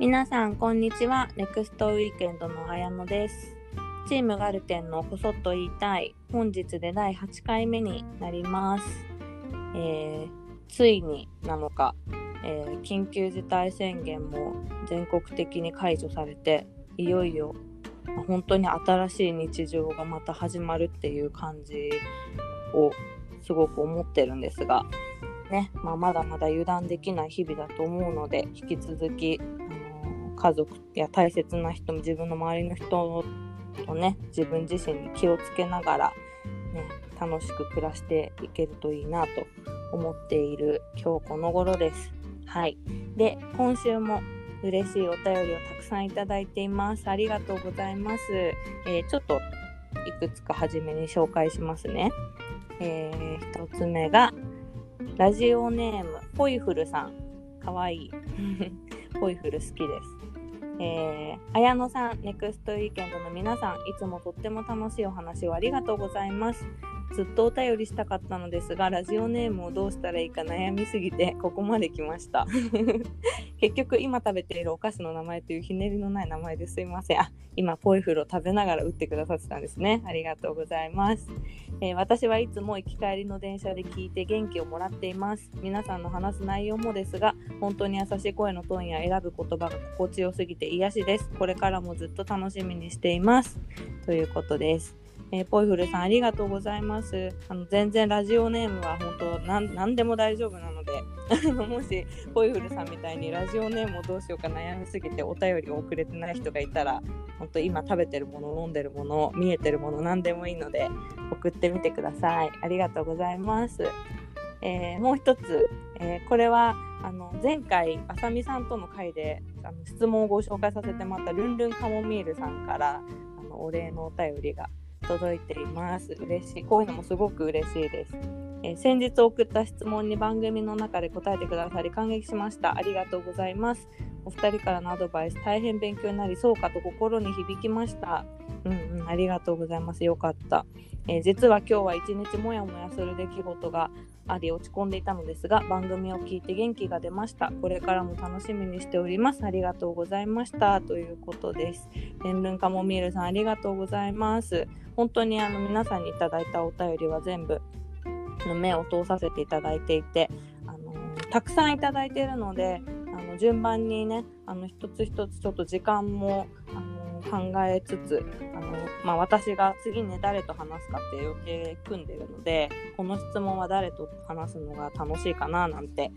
皆さんこんにちは。ネクストウィークエンドの綾乃です。チームガルテンのこそっと言いたい。本日で第8回目になります、えー、ついになのか、えー、緊急事態宣言も全国的に解除されていよいよ本当に新しい日常がまた始まるっていう感じをすごく思ってるんですが、ねまあ、まだまだ油断できない日々だと思うので引き続き、家族や大切な人自分の周りの人とね自分自身に気をつけながら、ね、楽しく暮らしていけるといいなと思っている今日この頃です。はい、で今週も嬉しいお便りをたくさんいただいています。ありがとうございます。えー、ちょっといくつか初めに紹介しますね。えー、1つ目が、ラジオネーム、ポイフルさん。かわいい。ポイフル好きです。えー、綾野さん、ネクストウィーケンドの皆さん、いつもとっても楽しいお話をありがとうございます。ずっとお便りしたかったのですが、ラジオネームをどうしたらいいか悩みすぎて、ここまで来ました。結局、今食べているお菓子の名前というひねりのない名前ですいません。あ、今、ポイフルを食べながら打ってくださってたんですね。ありがとうございます。えー、私はいつも行き帰りの電車で聞いて元気をもらっています。皆さんの話す内容もですが、本当に優しい声のトーンや選ぶ言葉が心地よすぎて癒しです。これからもずっと楽しみにしています。ということです。えー、ポイフルさんありがとうございます。あの全然ラジオネームは本当なん何でも大丈夫なので、もしポイフルさんみたいにラジオネームをどうしようか悩みすぎてお便りを送れてない人がいたら、本当今食べてるもの、飲んでるもの、見えてるもの何でもいいので送ってみてください。ありがとうございます。えー、もう一つ、えー、これはあの前回あさみさんとの回であの質問をご紹介させてもらったルンルンカモミールさんからあのお礼のお便りが届いています。嬉しい。こういうのもすごく嬉しいです。えー、先日送った質問に番組の中で答えてくださり感激しました。ありがとうございます。お二人からのアドバイス大変勉強になりそうかと心に響きました。うんうん、ありがとうございます。よかった。えー、実は今日は一日もやもやする出来事があり落ち込んでいたのですが番組を聞いて元気が出ました。これからも楽しみにしております。ありがとうございました。ということです。ルンルンカモミールさんありがとうございます。本当にあの皆さんにいただいたお便りは全部の目を通させていただいていて、あの、たくさんいただいているのであの順番にねあの一つ一つちょっと時間も、あの、考えつつ、あの、まあ、私が次に誰と話すかって予定組んでるのでこの質問は誰と話すのが楽しいかななんて、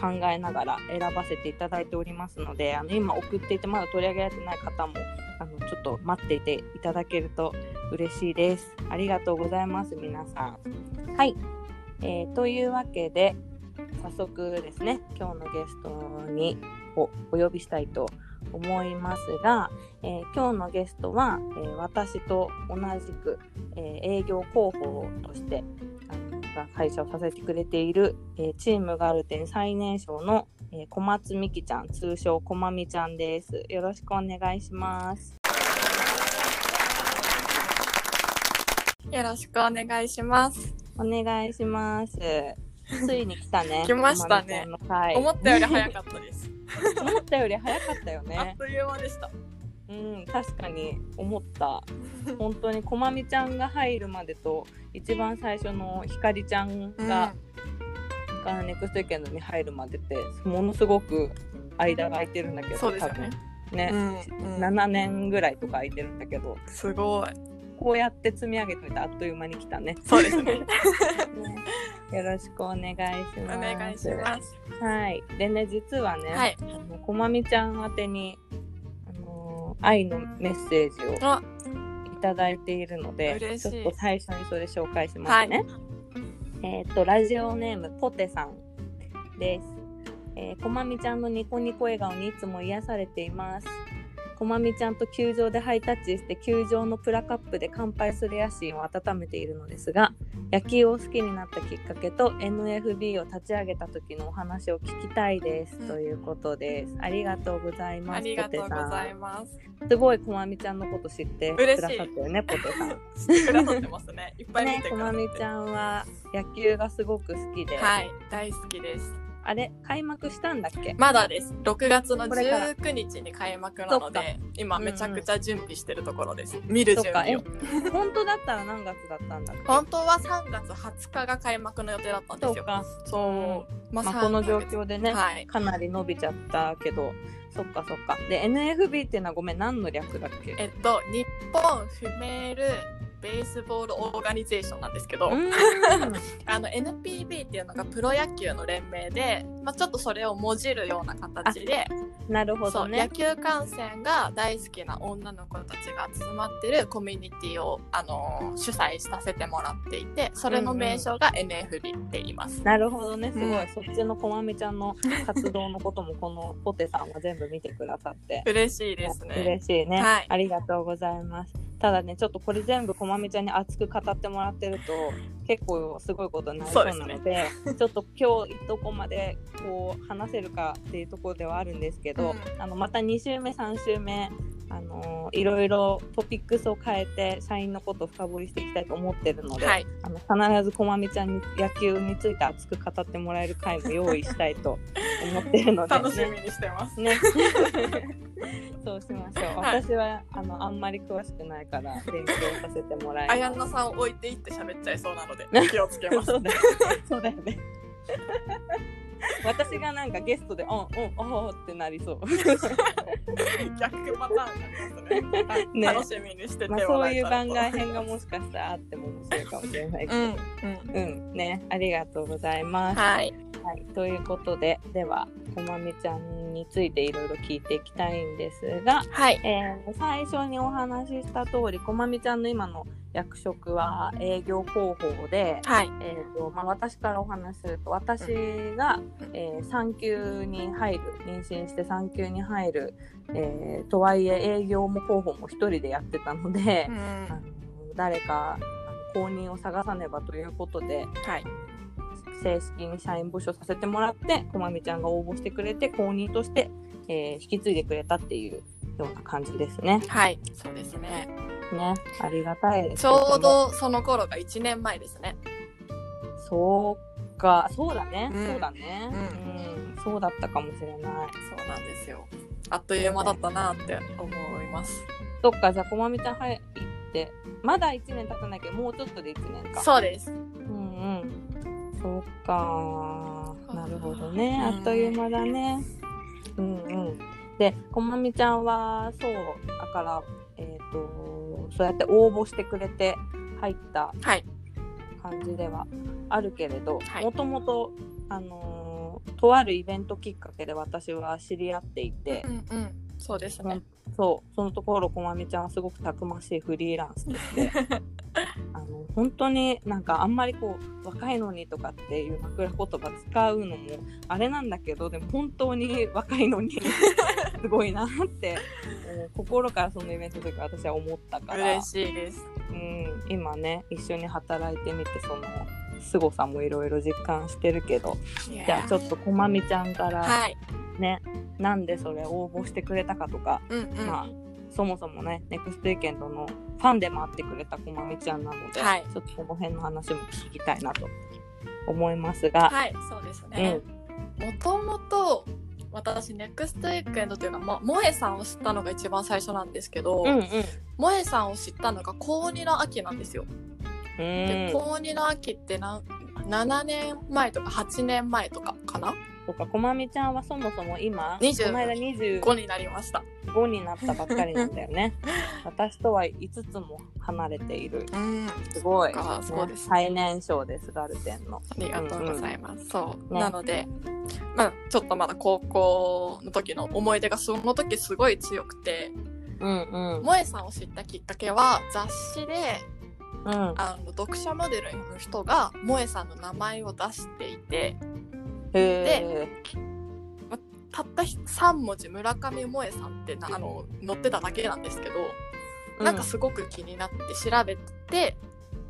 考えながら選ばせていただいておりますのであの今送っていてまだ取り上げられてない方もあのちょっと待っていていただけると嬉しいです。ありがとうございます皆さん。はい、えー、というわけで早速ですね今日のゲストにおお呼びしたいと思いますが、えー、今日のゲストは、えー、私と同じく、え営業広報としてが会社をさせてくれている、えチームガルテン最年少の、え小松美希ちゃん通称こまみちゃんです。よろしくお願いします。よろしくお願いします。お願いしますついに来たね来ましたね。思ったより早かったです。思ったより早かったよね。あっという間でした。うん確かに思った。本当にこまみちゃんが入るまでと一番最初のひかりちゃんが、うん、がネクストウィーケンドに入るまでってものすごく間が空いてるんだけどそうですよね。ね、うんうん、7年ぐらいとか空いてるんだけど。すごいこうやって積み上げててあっという間に来たね。そうですね。よろしくお願いします。お願いします。はい。でね、実はね、はい、あのこまみちゃん宛てに愛のメッセージをいただいているのでちょっと最初にそれ紹介しますね。はい、えっ、ー、とラジオネームポテさんです。えー、こまみちゃんのニコニコ笑顔にいつも癒されています。こまみちゃんと球場でハイタッチして球場のプラカップで乾杯する野心を温めているのですが野球を好きになったきっかけと NFB を立ち上げた時のお話を聞きたいです、うん、ということです。ありがとうございますありがとうございますすごいこまみちゃんのこと知ってくださったよねポテさん。くださってますね。いっぱい見てねこまみちゃんは野球がすごく好きで。はい大好きですあれ開幕したんだっけ？まだです。6月のこれから19日に開幕なので、今うんうんめちゃくちゃ準備してるところです。見る準備を。本当だったら何月だったんだっけ？本当は3月20日が開幕の予定だったんですよ。そうか。そう。ままあ、この状3ヶ月況でね、はい。かなり伸びちゃったけど、そっかそっか。で、NFB っていうのはごめん、何の略だっけ？えっと、日本フメールベースボールオーガニゼーションなんですけど、あの NPB っていうのがプロ野球の連盟で、まあ、ちょっとそれをもじるような形で、なるほどね。球観戦が大好きな女の子たちが集まってるコミュニティをあの主催させてもらっていてそれの名称が NFB って言います。なるほどね、すごい。うんそっちのこまみちゃんの活動のことも、このポテさんは全部見てくださって。嬉しいですね。嬉しいね、はいありがとうございます。ただね、ちょっとこれ全部こまみちゃんに熱く語ってもらってると、結構すごいことになりそうなので、ちょっと今日どこまでこう話せるかっていうところではあるんですけど、うあのまた2週目、3週目、あのいろいろトピックスを変えて社員のことを深掘りしていきたいと思ってるので、はい、あの必ずこまみちゃんに野球について熱く語ってもらえる回も用意したいと思ってるので、ね、楽しみにしてます。ね。そうしましょう。はい私はあのあんまり詳しくないから勉強させてもらいあます。やんなさんを置いていって喋っちゃいそうなので 気をつけます。そうだよね。そうだよね。私がなんかゲストで、うん、うん、おーってなりそう。逆パターンになりますね。ね楽しみにしててまあ、もそういう番外編がもしかしたらあっても面白いかもしれないけど。うん、うん、うん、ね、ありがとうございます。はい、はい、ということで、では、こまみちゃんについていろいろ聞いていきたいんですが、はい、えー最初にお話しした通り、こまみちゃんの今の役職は営業広報で、はい、えーとまあ、私からお話しすると私が、えー産休に入る妊娠して産休に入る、えーとはいえ営業も広報も一人でやってたので、うん、あの誰か公認を探さねばということではい、正式に社員募集させてもらってこまみちゃんが応募してくれて公認として、えー引き継いでくれたっていうような感じですね。はい、そうですね。ねありがたいですちょうどその頃が1年前ですね。そうかそうだね、うんそうだね、ううんそうだったかもしれないそうなんですよ。あっという間だったなって思います。そっかじゃあこまみちゃん入ってまだ1年経たなきゃもうちょっとで1年かそうです。うんうんそうか。なるほどね。うん。あっという間だね。うんうん。でこまみちゃんはそうだからえっ、とそうやって応募してくれて入ったはい、感じではあるけれどはい。もともとあのーとあるイベントきっかけで私は知り合っていて、うんうん、そうですね。そうそのところこまみちゃんはすごくたくましいフリーランスで 本当になんかあんまりこう若いのにとかっていう枕言葉使うのもあれなんだけどでも本当に若いのに すごいなって、心からそのイベントの時私は思ったから。嬉しいです。うん、今ね一緒に働いてみてその凄さもいろいろ実感してるけどじゃあちょっとこまみちゃんからはい、ね、なんでそれ応募してくれたかとか、うんうん、まあそもそもねネクストウィーケンドのファンでもあってくれたこまみちゃんなので、はい。ちょっとこの辺の話も聞きたいなと思いますが、はい、そうですうん。ね。もともと私ネクストウィークエンドというか、ま、萌えさんを知ったのが一番最初なんですけど、うんうん。萌えさんを知ったのが高2の秋なんですよ。でうん。高2の秋ってな7年前とか8年前とかかなそうかこまみちゃんはそもそも今20この間25 5になりました。になったばっかりなんだよね。私とは5つも離れている。うん、すごい、かそうです。ね最年少ですガルテンの。ありがとうございます。そう、ね。なので、まあちょっとまだ高校の時の思い出がその時すごい強くて、うんうん。萌えさんを知ったきっかけは雑誌でうん。あの読者モデルの人が萌えさんの名前を出していて、へえたった3文字村上萌えさんってなあの載ってただけなんですけど、なんかすごく気になって調べて、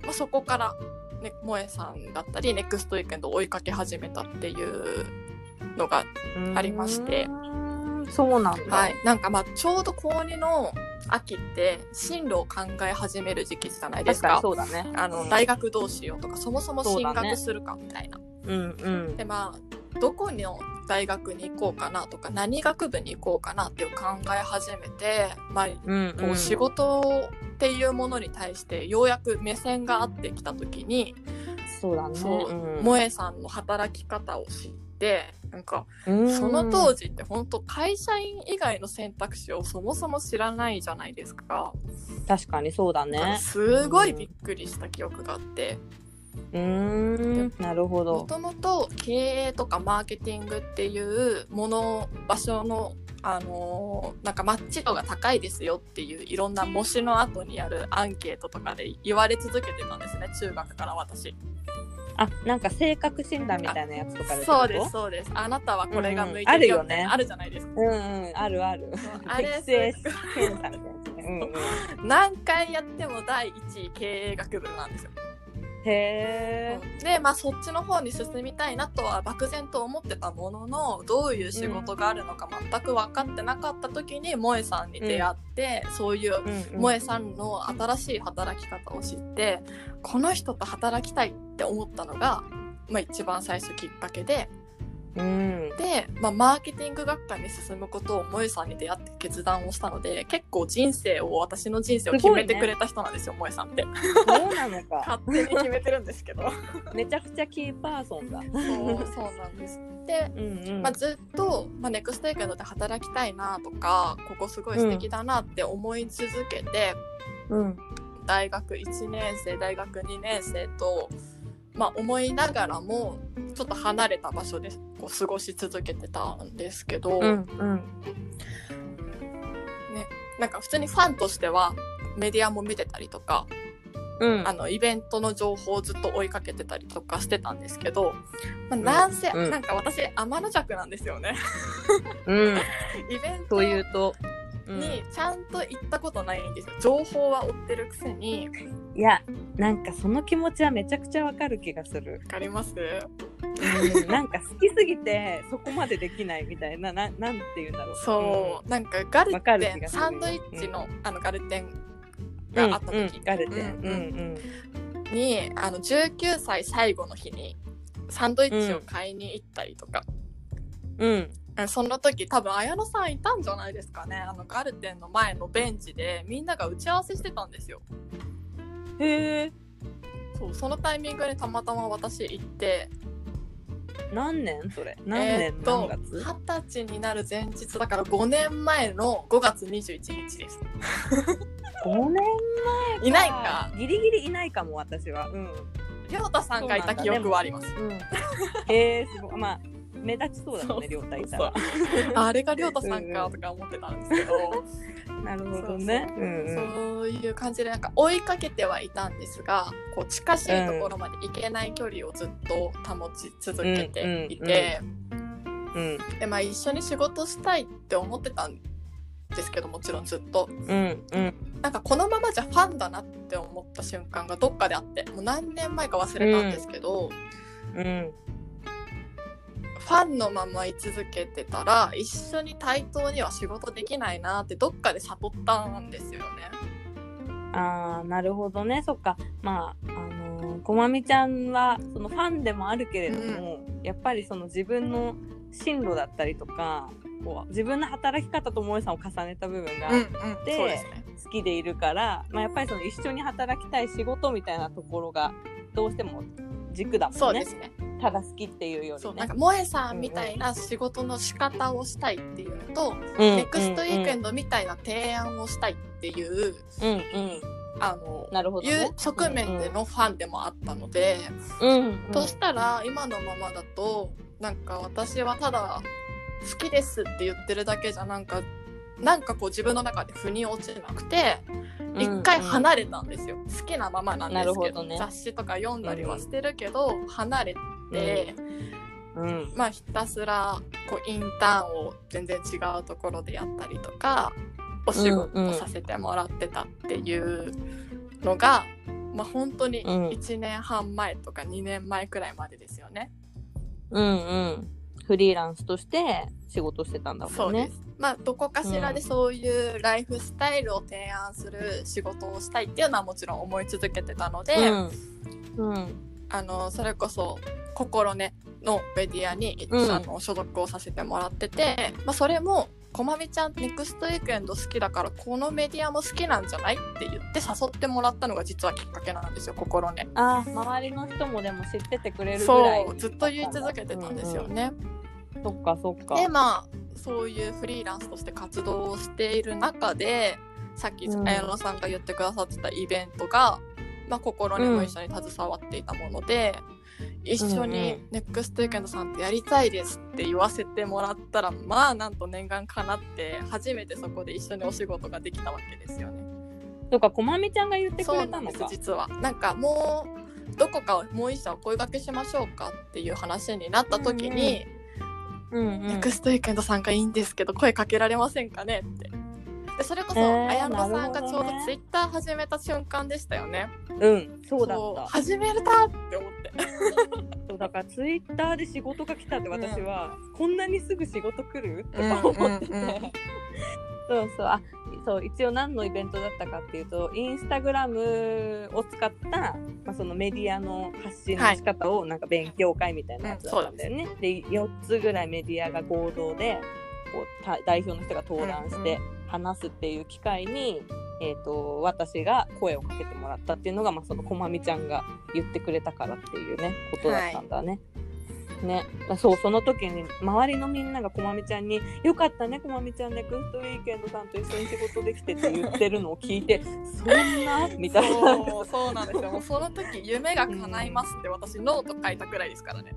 まあ、そこから、ね、萌えさんだったりネクストウィークエンドを追いかけ始めたっていうのが、ありまして。そうなんだ、はい、なんかまあちょうど高2の秋って進路を考え始める時期じゃないです確かそうだね。あのうん。大学どうしようとかそもそも進学するかみたいな。うんうんでまあどこの大学に行こうかなとか何学部に行こうかなっていう考え始めて、まあ、うんこう仕事っていうものに対してようやく目線が合ってきた時に、そうだね。そう、ん萌えさんの働き方を知ってなんかうんその当時って本当会社員以外の選択肢をそもそも知らないじゃないですか。確かにそうだね。すごいびっくりした記憶があって。うーん、なるほもど。ともと経営とかマーケティングっていうもの場所のあのーなんかマッチ度が高いですよっていういろんな模試の後にあるアンケートとかで言われ続けてたんですね中学から私あ、なんか性格診断みたいなやつとかそうです。そうですあなたはこれが向いうんうんあてるよるよねあるじゃないですか、うんうん、あるある。あれ適正うん。何回やっても第1位経営学部なんですよへえ。でまあそっちの方に進みたいなとは漠然と思ってたもののどういう仕事があるのか全く分かってなかった時に萌えさんに出会って、そういううんうん。萌えさんの新しい働き方を知ってこの人と働きたいって思ったのが、まあ、一番最初きっかけでうん。で、まあ、マーケティング学科に進むことを萌えさんに出会って決断をしたので結構人生を私の人生を決めてくれた人なんですよ萌えさんってそうなのか。勝手に決めてるんですけどめちゃくちゃキーパーソンだ。そうそうなんですでうんうん。まあ、ずっと、まあ、ネクストエイクで働きたいなとかここすごい素敵だなって思い続けて、うん。大学1年生大学2年生と、まあ、思いながらもちょっと離れた場所でこう過ごし続けてたんですけど、うんうん。なんか普通にファンとしてはメディアも見てたりとかうんあのイベントの情報をずっと追いかけてたりとかしてたんですけど、まあ、なんせ、うんなんか私天の弱なんですよね。うん。イベントというと。うんにちゃんと行ったことないんですよ情報は追ってるくせにいや、なんかその気持ちはめちゃくちゃわかる気がする。わかりますうん、なんか好きすぎてそこまでできないみたいな、ななんて言うんだろう。そう、なんかガルテンサンドイッチの,、あのガルテンうん。があった時うん、ガルテン。ううんんうん。に、あの19歳最後の日にサンドイッチを買いに行ったりとか、うん。その時多分綾野さんいたんじゃないですかねあのガルテンの前のベンチでみんなが打ち合わせしてたんですよへえ。そうそのタイミングでたまたま私行って。何年？それ。何年えーっと二十歳になる前日だから5年前の5月21日です。5年いないか。ギリギリいないかも私は。うん、りょうたさんがいた記憶はあります。うん、へえすごい。まあ目立ちそうだもんね亮太いたそう。ら ああれがりょうたさんかとか思ってたんですけど。なるほどね。そういう感じでなんか追いかけてはいたんですがこう近しいところまで行けない距離をずっと保ち続けていて、うんでまあ、一緒に仕事したいって思ってたんですけどもちろんずっと。うんうん。なんかこのままじゃファンだなって思った瞬間がどっかであってもう何年前か忘れたんですけど、うんファンのまま居続けてたら一緒に対等には仕事できないなってどっかで悟ったんですよね。ああなるほどねそっかまああのーこまみちゃんはそのファンでもあるけれども、やっぱりその自分の進路だったりとかこう自分の働き方と萌えさんを重ねた部分がうんうん、うですね。好きでいるから、まあ、やっぱりその一緒に働きたい仕事みたいなところがどうしても軸だもんねそうですね。ただ好きっていうよりね。そうなんか萌えさんみたいな仕事の仕方をしたいっていうのと、うんネクストウィークエンドみたいな提案をしたいっていう、うんうん。あのなるほど、ね。いう、側面でのファンでもあったので、うんうん。としたら今のままだとなんか私はただ好きですって言ってるだけじゃなんかなんかこう自分の中で腑に落ちなくてうん一回離れたんですよ、好きなままなんですけど。ね。雑誌とか読んだりはしてるけど、離れて、うん。まあひたすらこうインターンを全然違うところでやったりとかお仕事をさせてもらってたっていうのが、まあ本当にうん。1年半前とか2年前くらいまでですよね。うんうん。フリーランスとして仕事してたんだもんね。まあどこかしらでそういうライフスタイルを提案する仕事をしたいっていうのはもちろん思い続けてたので、うん。うんあのそれこそ心ねのメディアに、うんあの所属をさせてもらってて、まあ、それも「こまみちゃんネクストウィークエンド好きだからこのメディアも好きなんじゃない?」って言って誘ってもらったのが実はきっかけなんですよ心ね。あー周りの人もでも知っててくれるぐらいそうずっと言い続けてたんですよね。うんうんそっかそっかでまあそういうフリーランスとして活動をしている中でさっきうん綾野さんが言ってくださってたイベントが、まあ、心にも一緒に携わっていたもので、一緒に「ネクストウィークエンドさんとやりたいです」って言わせてもらったらまあなんと念願かなって初めてそこで一緒にお仕事ができたわけですよね。そっかこまみちゃんが言ってくれたのか。実は。なんかもうどこかもう一社お声掛けしましょうかっていう話になった時に、うんうんネクストウィークエンドさんがいいんですけど声かけられませんかねってでそれこそ、えー綾野さんがちょうどツイッター始めた瞬間でしたよね。うんそうだった。始めれたって思って。そうだからツイッターで仕事が来たって私は、こんなにすぐ仕事来る？とうんか思って。て、うんうん。そうそうあそう一応何のイベントだったかっていうとインスタグラムを使った、まあ、そのメディアの発信の仕方をなんか勉強会みたいなやつだったんだよね。で4つぐらいメディアが合同でこうた代表の人が登壇して話すっていう機会に、えー、と私が声をかけてもらったっていうのが、まあ、そのこまみちゃんが言ってくれたからっていうねことだったんだね。ね、そうその時に周りのみんながこまみちゃんに「よかったねこまみちゃんネクストウィークエンドさんと一緒に仕事できて」って言ってるのを聞いて「そんな?」みたいな。そうそうなんですよ もうその時夢が叶いますって私ノート書いたくらいですからね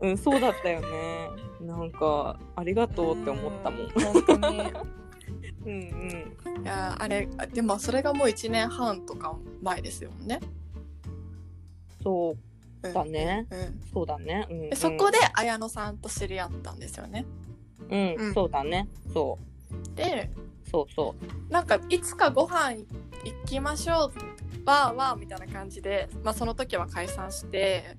うん、そうだったよね。なんか、ありがとうって思ったもん。う本当にいうんうん。やあれでもそれがもう1年半とか前ですよね、そううんだね。うんそうだね。うん、でそこで綾野さんと知り合ったんですよねうん、うんそうだね。そでう。そうそなんかいつかご飯行きましょうわーわーみたいな感じで、まあ、その時は解散して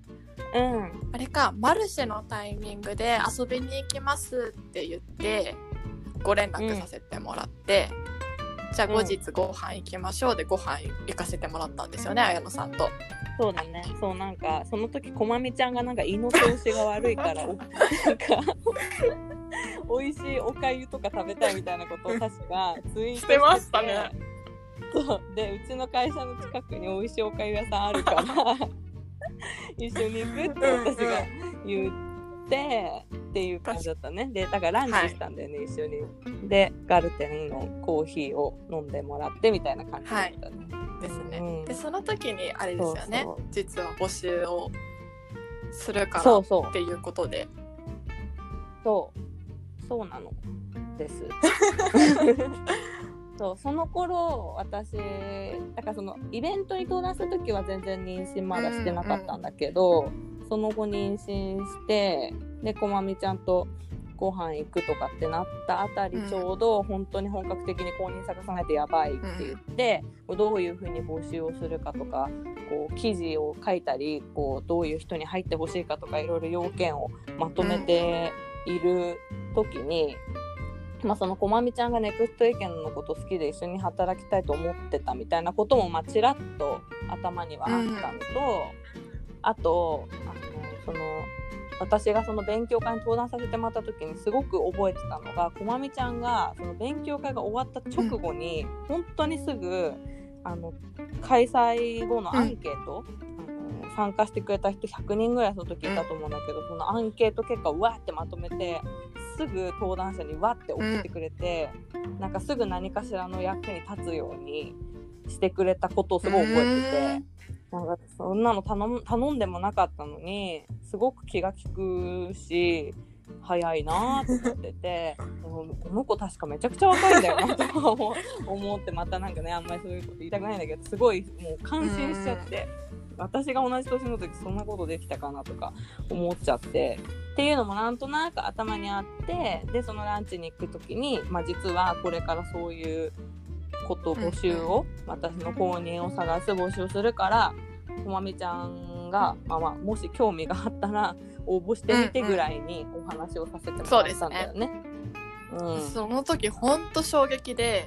う。うん。あれかマルシェのタイミングで遊びに行きますって言ってご連絡させてもらって、じゃあ後日ご飯行きましょうでご飯行かせてもらったんですよね綾野さんと。そうだね。そう、なんか、その時、こまみちゃんがなんか胃の調子が悪いから、お なんか、美味しいおかゆとか食べたいみたいなことを確かツイートしてましたね。そうでうちの会社の近くに美味しいおかゆ屋さんあるから 一緒に行くって私が言ってっていう感じだったね。でだからランチしたんだよね、一緒に。でガルテンのコーヒーを飲んでもらってみたいな感じだったね、ですね。うん。でその時にあれですよね。実は募集をするからっていうことで。そう。そうなのです。そう。その頃私だからそのイベントに登壇した時は全然妊娠まだしてなかったんだけど、その後妊娠してでこまみちゃんとご飯行くとかってなったあたりうん。ちょうど本当に本格的に公認探さないとやばいって言って、どういうふうに募集をするかとかこう記事を書いたりこうどういう人に入ってほしいかとかいろいろ要件をまとめている時に、まあ、そのこまみちゃんがネクスト意見のこと好きで一緒に働きたいと思ってたみたいなこともまあちらっと頭にはあったのと、あとあのその私がその勉強会に登壇させてもらった時にすごく覚えてたのがこまみちゃんがその勉強会が終わった直後に、本当にすぐあの開催後のアンケート、あの参加してくれた人100人ぐらいその時いたと思うんだけど、そのアンケート結果をわーってまとめてすぐ登壇者にわって送ってくれて、なんかすぐ何かしらの役に立つようにしてくれたことをすごい覚えてて。なんかそんなの頼む頼んでもなかったのにすごく気が利くし早いなと思ってて この子確かめちゃくちゃ若いんだよなと 思ってまたなんかねあんまりそういうこと言いたくないんだけどすごいもう感心しちゃって私が同じ年の時そんなことできたかなとか思っちゃってっていうのもなんとなく頭にあってでそのランチに行く時に、まあ、実はこれからそういうこと募集を、私の公認を探す募集をするからこまみちゃんが、まあまあ、もし興味があったら応募してみてぐらいにお話をさせてもらったんだよね。うん。その時ほんと衝撃で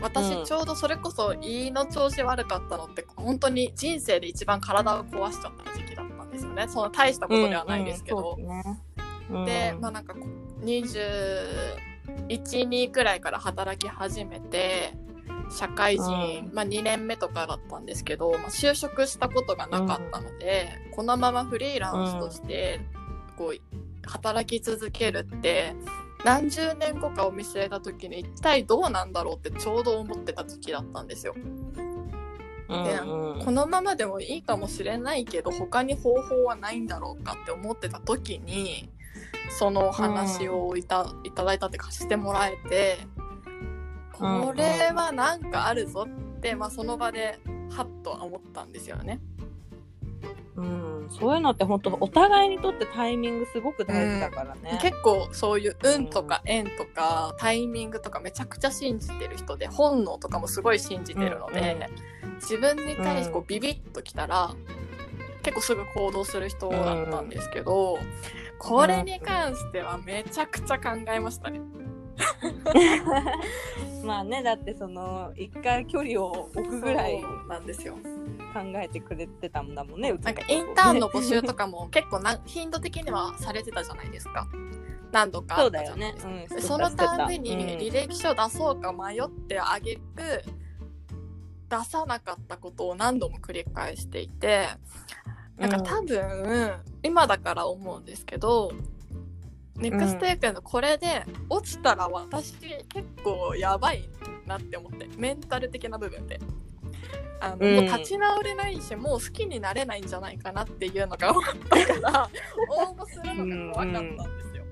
私ちょうどそれこそ胃の調子悪かったのって本当に人生で一番体を壊しちゃった時期だったんですよね。その大したことではないですけど、うんうんね。でまあなんか212くらいから働き始めて社会人、うんまあ、2年目とかだったんですけど、まあ、就職したことがなかったので、このままフリーランスとしてこう働き続けるって何十年後かを見据えた時に一体どうなんだろうってちょうど思ってた時期だったんですよ。でこのままでもいいかもしれないけど他に方法はないんだろうかって思ってた時にそのお話をいた,、いただいたってかしてもらえてこれはなんかあるぞって、まあ、その場でハッとは思ったんですよね。うん、そういうのって本当お互いにとってタイミングすごく大事だからね。結構そういう運とか縁とかタイミングとかめちゃくちゃ信じてる人で本能とかもすごい信じてるので、自分に対してこうビビッときたら、結構すぐ行動する人だったんですけど、これに関してはめちゃくちゃ考えましたね。まあねだってその一回距離を置くぐらいなんですよ。考えてくれてたんだもんね。うちなんかインターンの募集とかも結構な頻度的にはされてたじゃないですか。何度か。そうだよねうんでそのたびにうん履歴書出そうか迷ってあげく出さなかったことを何度も繰り返していてなんか多分、今だから思うんですけどネクストエクのこれで落ちたら私結構やばいなって思ってメンタル的な部分で。あのうん。もう立ち直れないしもう好きになれないんじゃないかなっていうのが分かったから 応募するのが怖かったんですよ。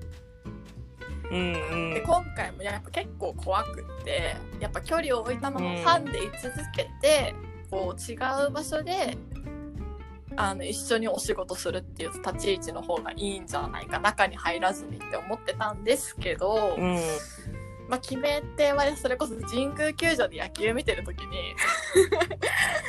うんうん。で今回もやっぱ結構怖くってやっぱ距離を置いたままうん。ファンで居続けて、こう違う場所であの一緒にお仕事するっていう立ち位置の方がいいんじゃないか中に入らずにって思ってたんですけど、うん。まあ決め手はそれこそ神宮球場で野球見てる時に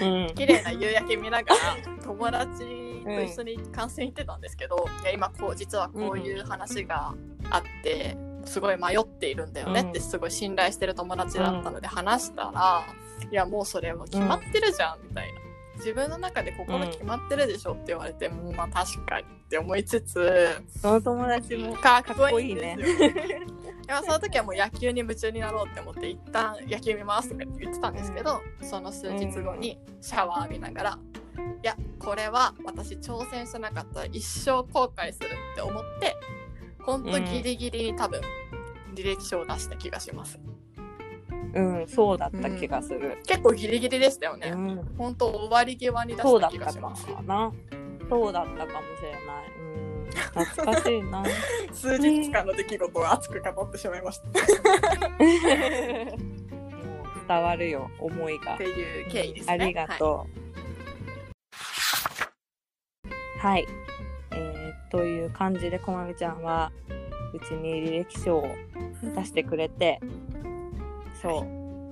うん。綺麗な夕焼け見ながら友達と一緒に観戦行ってたんですけど、いや今こう実はこういう話があってすごい迷っているんだよねってすごい信頼してる友達だったので話したら、いやもうそれは決まってるじゃんみたいな。自分の中で心決まってるでしょって言われて、うん、まあ確かにって思いつつその友達もかっかっこいいね。でもその時はもう野球に夢中になろうって思って一旦野球見ますとか言ってたんですけど、その数日後にシャワー浴びながら、いやこれは私挑戦してなかったら一生後悔するって思ってほんとギリギリに多分履歴書を出した気がします。うんそうだった気がする。結構ギリギリでしたよね。うんほんと終わり際に出した気そうだったかがします。な。そうだったかもしれない。うん懐かしいな。も 数日間の出来事を熱く語ってしまいました。う 伝わるよ思いがって。いう経緯ですね。ありがとう。はい、えーという感じでこまみちゃんはうちに履歴書を出してくれてそ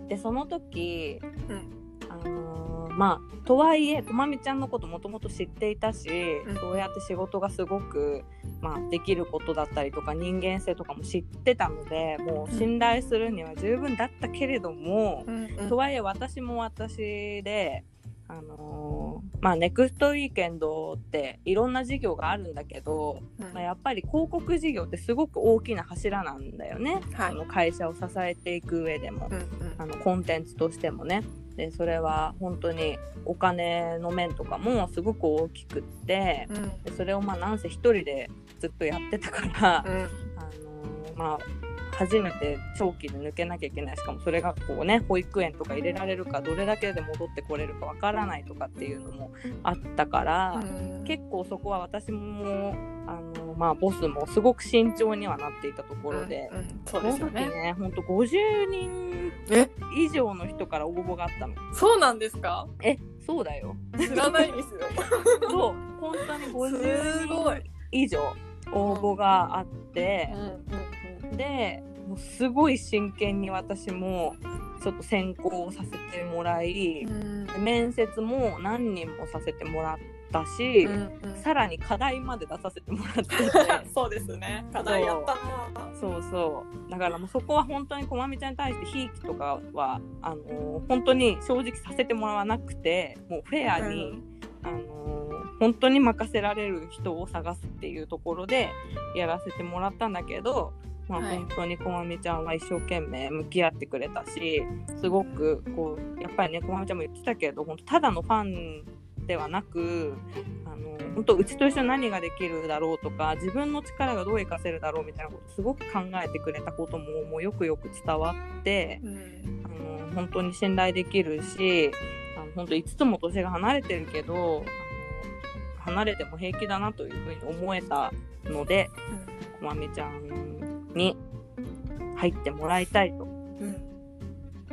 う。でその時、うん。あのーまあとはいえこまみちゃんのこともともと知っていたし、うん。そうやって仕事がすごく、まあ、できることだったりとか人間性とかも知ってたのでもう信頼するには十分だったけれども、うんうん。とはいえ私も私で、あのーまあ、ネクストウィーケンドっていろんな事業があるんだけど、うん。まあ、やっぱり広告事業ってすごく大きな柱なんだよね、はい。あの会社を支えていく上でも、うんうん。あのコンテンツとしてもね。でそれは本当にお金の面とかもすごく大きくって。うん。でそれをまあなんせ一人でずっとやってたから、うん。あのーまあ初めて長期で抜けなきゃいけないしかもそれがこうね保育園とか入れられるかどれだけで戻ってこれるかわからないとかっていうのもあったから、結構そこは私もあの、まあ、ボスもすごく慎重にはなっていたところで、うんうんそうですよね。ねほんと50人え？以上の人から応募があったの。そうなんですか？えそうだよ。知らないですよ。そう本当にす50ごい人。以上応募があって。うんでもうすごい真剣に私もちょっと選考をさせてもらい、うん。面接も何人もさせてもらったし、うんうん。さらに課題まで出させてもらってて そうですね。課題やったな。そうそう。だからもうそこは本当にこまみちゃんに対してひいきとかはあのー本当に正直させてもらわなくてもうフェアに、あのー本当に任せられる人を探すっていうところでやらせてもらったんだけど、まあ、はい。本当にこまみちゃんは一生懸命向き合ってくれたしすごくこうやっぱりねこまみちゃんも言ってたけど本当ただのファンではなくあの本当うちと一緒に何ができるだろうとか自分の力がどう活かせるだろうみたいなことすごく考えてくれたことももうよくよく伝わってうん。あの本当に信頼できるしあの本当5つも年が離れてるけどあの離れても平気だなというふうに思えたのでこまみちゃんに入ってもらいたいとうん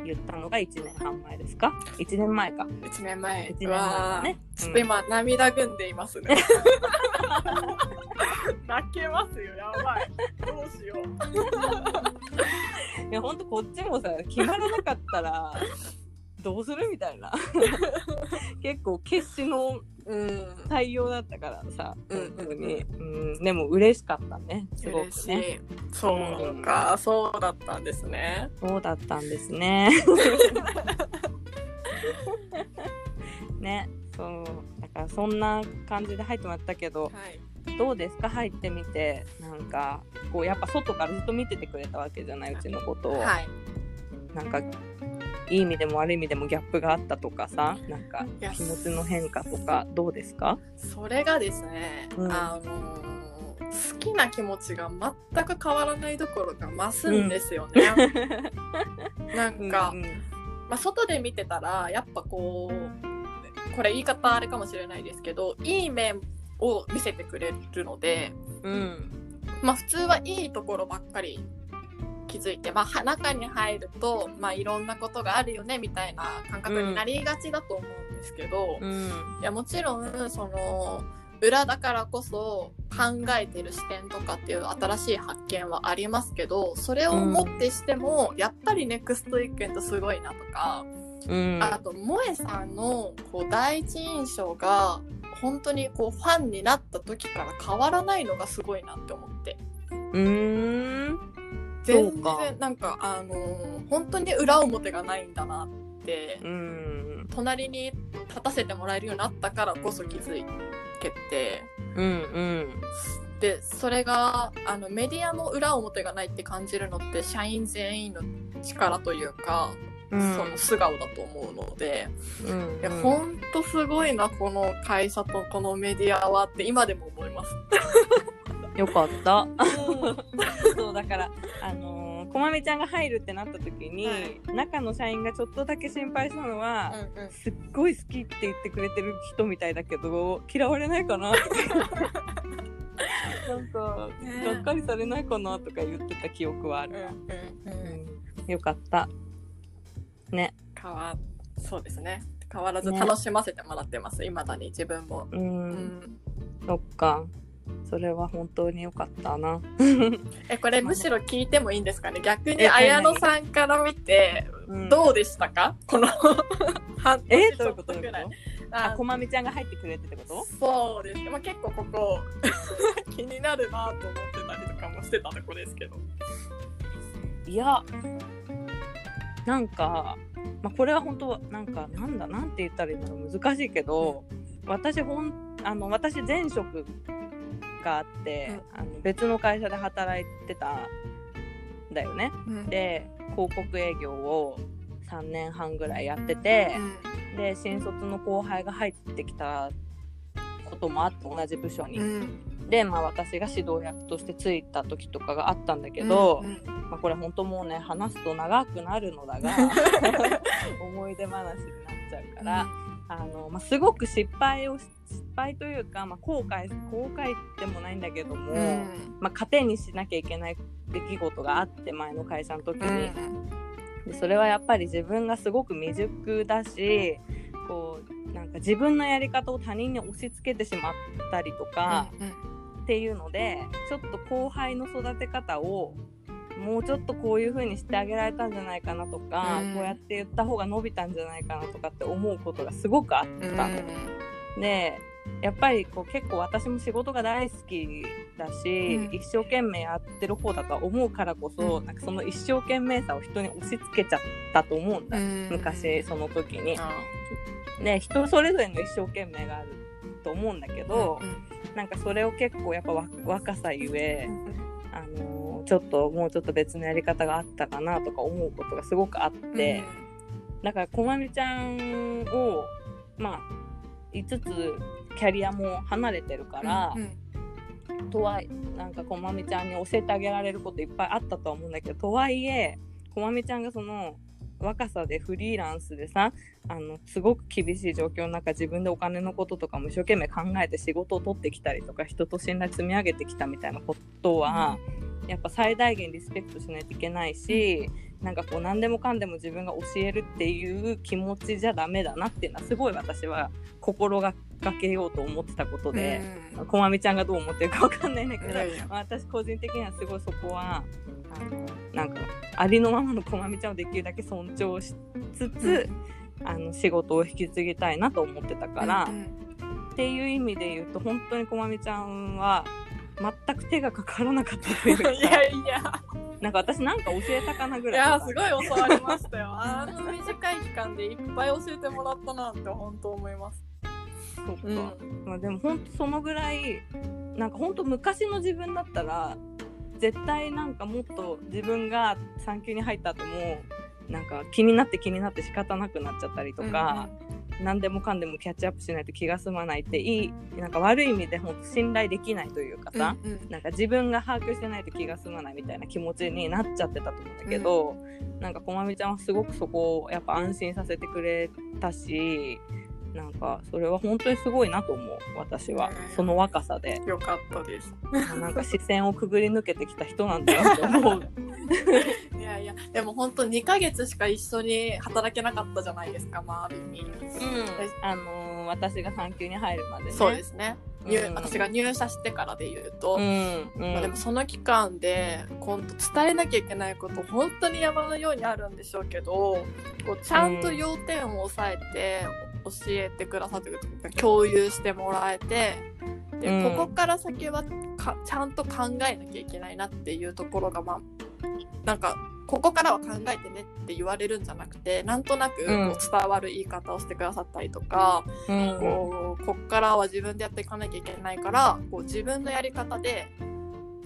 言ったのが1年半前ですか？1年前か。1年前。1年前だね。ちょっと今、涙ぐんでいますね。泣けますよやばい。どうしよう。いやほんとこっちもさ決まらなかったらどうするみたいな。結構決死のうん。対応だったからさうん本当に、うん、でも嬉しかったねすご嬉しい、くねそうか。そうだったんですね。そうだったんですね。ねそう。だからそんな感じで入ってもらったけどはい。どうですか？入ってみて。なんかこうやっぱ外からずっと見ててくれたわけじゃないうちのことを、はい。なんかいい意味でも悪い意味でもギャップがあったとかさなんか気持ちの変化とかどうですか？それがですね、うん。あのー好きな気持ちが全く変わらないどころか増すんですよね、なんか、うん。まあ、外で見てたらやっぱこうこれ言い方あれかもしれないですけどいい面を見せてくれるので、うん。まあ、普通はいいところばっかり気づいて、まあは、中に入ると、まあ、いろんなことがあるよねみたいな感覚になりがちだと思うんですけど、うん。いやもちろんその裏だからこそ考えてる視点とかっていう新しい発見はありますけどそれをもってしても、やっぱりネクスト意見とすごいなとか、うん。あと萌えさんのこう第一印象が本当にこうファンになった時から変わらないのがすごいなって思って。うーん全然なんかあのー本当に裏表がないんだなってうん。隣に立たせてもらえるようになったからこそ気づけてうんうん。でそれがあのメディアの裏表がないって感じるのって社員全員の力というか、うん。その素顔だと思うので、うん。いやほんとすごいなこの会社とこのメディアはって今でも思います。よかった。そうだからあのーこまみちゃんが入るってなった時に、はい。中の社員がちょっとだけ心配したのは、うんうん。すっごい好きって言ってくれてる人みたいだけど嫌われないかなとか なんか、ねがっかりされないかなとか言ってた記憶はある、うんうんうんよかった。ね。変わそうですね。変わらず楽しませてもらってます、未だに自分も。うん、うん。そっかそれは本当によかったな。えこれむしろ聞いてもいいんですかね？逆にえ綾野さんから見てうん。どうでしたか、この 半 え？年ちょっどういうこと？ぐらいああこまみちゃんが入ってくれてってこと？そうです。ね、まあ、結構ここ気になるなと思ってたりとかもしてたとこですけど。いやなんか、まあ、これは本当なんかなんだなんて言ったらいいんだろう難しいけど私ほんあの私前職があって、あの別の会社で働いてたんだよね。で広告営業を3年半ぐらいやってて、で新卒の後輩が入ってきたこともあって同じ部署に。うん。で、まあ、私が指導役としてついた時とかがあったんだけど、うんまあ、これ本当もうね話すと長くなるのだが 思い出話になっちゃうから、あのまあ、すごく失敗をし失敗というか、まあ、後悔後悔でもないんだけども、うん。まあ、糧にしなきゃいけない出来事があって前の会社の時に、でそれはやっぱり自分がすごく未熟だしこうなんか自分のやり方を他人に押し付けてしまったりとか、っていうのでちょっと後輩の育て方をもうちょっとこういう風にしてあげられたんじゃないかなとか、うん。こうやって言った方が伸びたんじゃないかなとかって思うことがすごくあったの。でやっぱりこう結構私も仕事が大好きだし、うん。一生懸命やってる方だとは思うからこそ、うん。なんかその一生懸命さを人に押し付けちゃったと思うんだ、うん。昔その時に。あで人それぞれの一生懸命があると思うんだけーど、うんなんかそれを結構やっぱわ若さゆえう、ん。あのーちょっともうちょっと別のやり方があったかなとか思うことがすごくあって、だからこまみちゃんをまあ5つキャリアも離れてるから、うんとはいなんかこまみちゃんに教えてあげられることいっぱいあったとは思うんだけどとはいえこまみちゃんがその若さでフリーランスでさあのすごく厳しい状況の中自分でお金のこととかも一生懸命考えて仕事を取ってきたりとか人と信頼積み上げてきたみたいなことは、やっぱ最大限リスペクトしないといけないし、なんかこう何でもかんでも自分が教えるっていう気持ちじゃダメだなっていうのはすごい私は心がけようと思ってたことで、うん。こまみちゃんがどう思ってるかわかんないんだけどいやいやまあ私個人的にはすごいそこはあのなんかありのままのこまみちゃんをできるだけ尊重しつつ、あの仕事を引き継ぎたいなと思ってたから、うん。っていう意味で言うと本当にこまみちゃんは全く手がかからなかったというか。いやいやなんか私なんか教えたかなぐらい。いやすごい教わりましたよ。あの短い期間でいっぱい教えてもらったなって本当思います。そっか、うん。まあ、でも本当そのぐらいなんか本当昔の自分だったら絶対なんかもっと自分が産休に入った後もなんか気になって気になって仕方なくなっちゃったりとか、何でもかんでもキャッチアップしないと気が済まないっていいなんか悪い意味で本当信頼できないというかさ、うんうん。なんか自分が把握してないと気が済まないみたいな気持ちになっちゃってたと思うんだけど、なんかこまみちゃんはすごくそこをやっぱ安心させてくれたしなんかそれは本当にすごいなと思う私は。ね。その若さで。よかったです。なんか視線をくぐり抜けてきた人なんだよって思う。いやいやでも本当2ヶ月しか一緒に働けなかったじゃないですかまあある意味あのー私が産休に入るまでね。そうですね、入うん。私が入社してからで言うと、うんうん。まあ、でもその期間で今度伝えなきゃいけないこと本当に山のようにあるんでしょうけどこうちゃんと要点を押さえて教えてくださって共有してもらえてで、うん。ここから先はかちゃんと考えなきゃいけないなっていうところがまあなんかここからは考えてねって言われるんじゃなくてなんとなくこううん。伝わる言い方をしてくださったりとか、うん。こうこっからは自分でやっていかなきゃいけないからこう自分のやり方で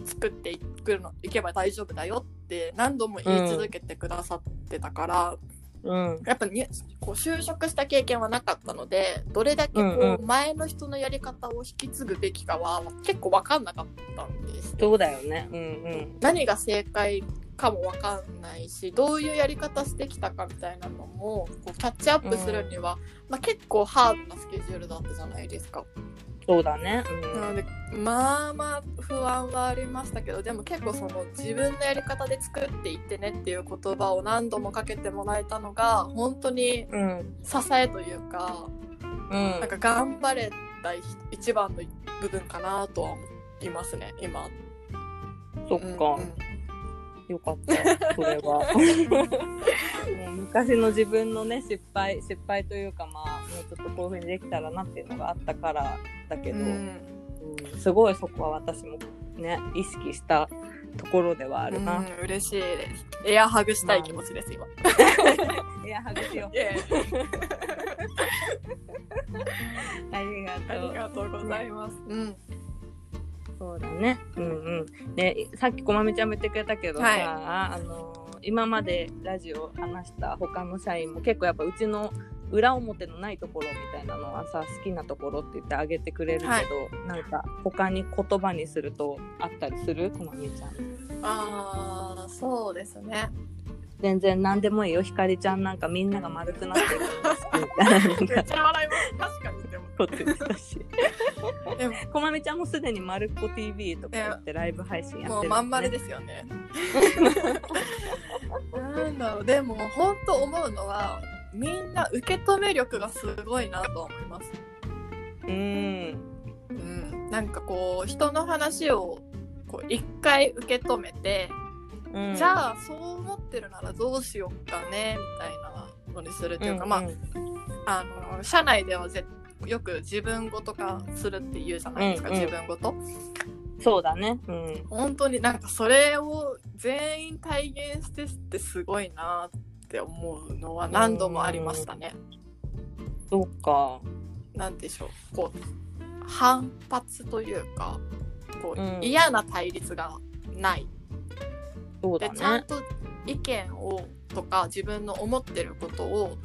作っていくのいけば大丈夫だよって何度も言い続けてくださってたから、うんやっぱにこう就職した経験はなかったのでどれだけこうんう前の人のやり方を引き継ぐべきかは結構分かんなかったんです。そうだよね。うんうん。何が正解かも分かんないしどういうやり方してきたかみたいなのもこうキャッチアップするには、まあ、結構ハードなスケジュールだったじゃないですか。そうだね。なのでまあまあ不安はありましたけどでも結構その自分のやり方で作っていってねっていう言葉を何度もかけてもらえたのが本当にうん。うん。支えというかうんなんか頑張れた一番の部分かなとは思いますね今。そっか。うんうんよかった、それは。ね昔の自分のね、失敗、失敗というか、まあ、もうちょっとこういうふうにできたらなっていうのがあったからだけど、うんうんすごいそこは私もね、意識したところではあるな。うん、嬉しいです。エアハグしたい気持ちです、今。いや、ハグしよう。ありがあとう。りがとうございます。うん。そうだね。うんうん。で、さっきこまみちゃんも言ってくれたけどさ、はいあの今までラジオ話した他の社員も結構やっぱうちの裏表のないところみたいなのはさ好きなところって言ってあげてくれるけど、はいなんか他に言葉にするとあったりする？こまみちゃん。ああ、そうですね。全然何でもいいよ。ひかりちゃんなんかみんなが丸くなってるのが好きみたいな めっかちゃ笑います。確かに。こと言ってたし。でも、こまみちゃんもすでにまるっこ TV とか言ってライブ配信やってる、もうまん丸ですよね。なんだろう、でも、本当思うのは、みんな受け止め力がすごいなと思います。うん。うん、なんかこう人の話をこう一回受け止めてうんじゃあそう思ってるならどうしようかねみたいなのにするっていうか、まああの社内ではぜよく自分ごと化するって言うじゃないですか、うんうん。自分ごと。そうだね。うん。本当になんかそれを全員体現してってすごいなって思うのは何度もありましたね。そうか。なんでしょう。こう反発というかこう、うん。嫌な対立がない。そうだね。でちゃんと意見をとか自分の思ってることを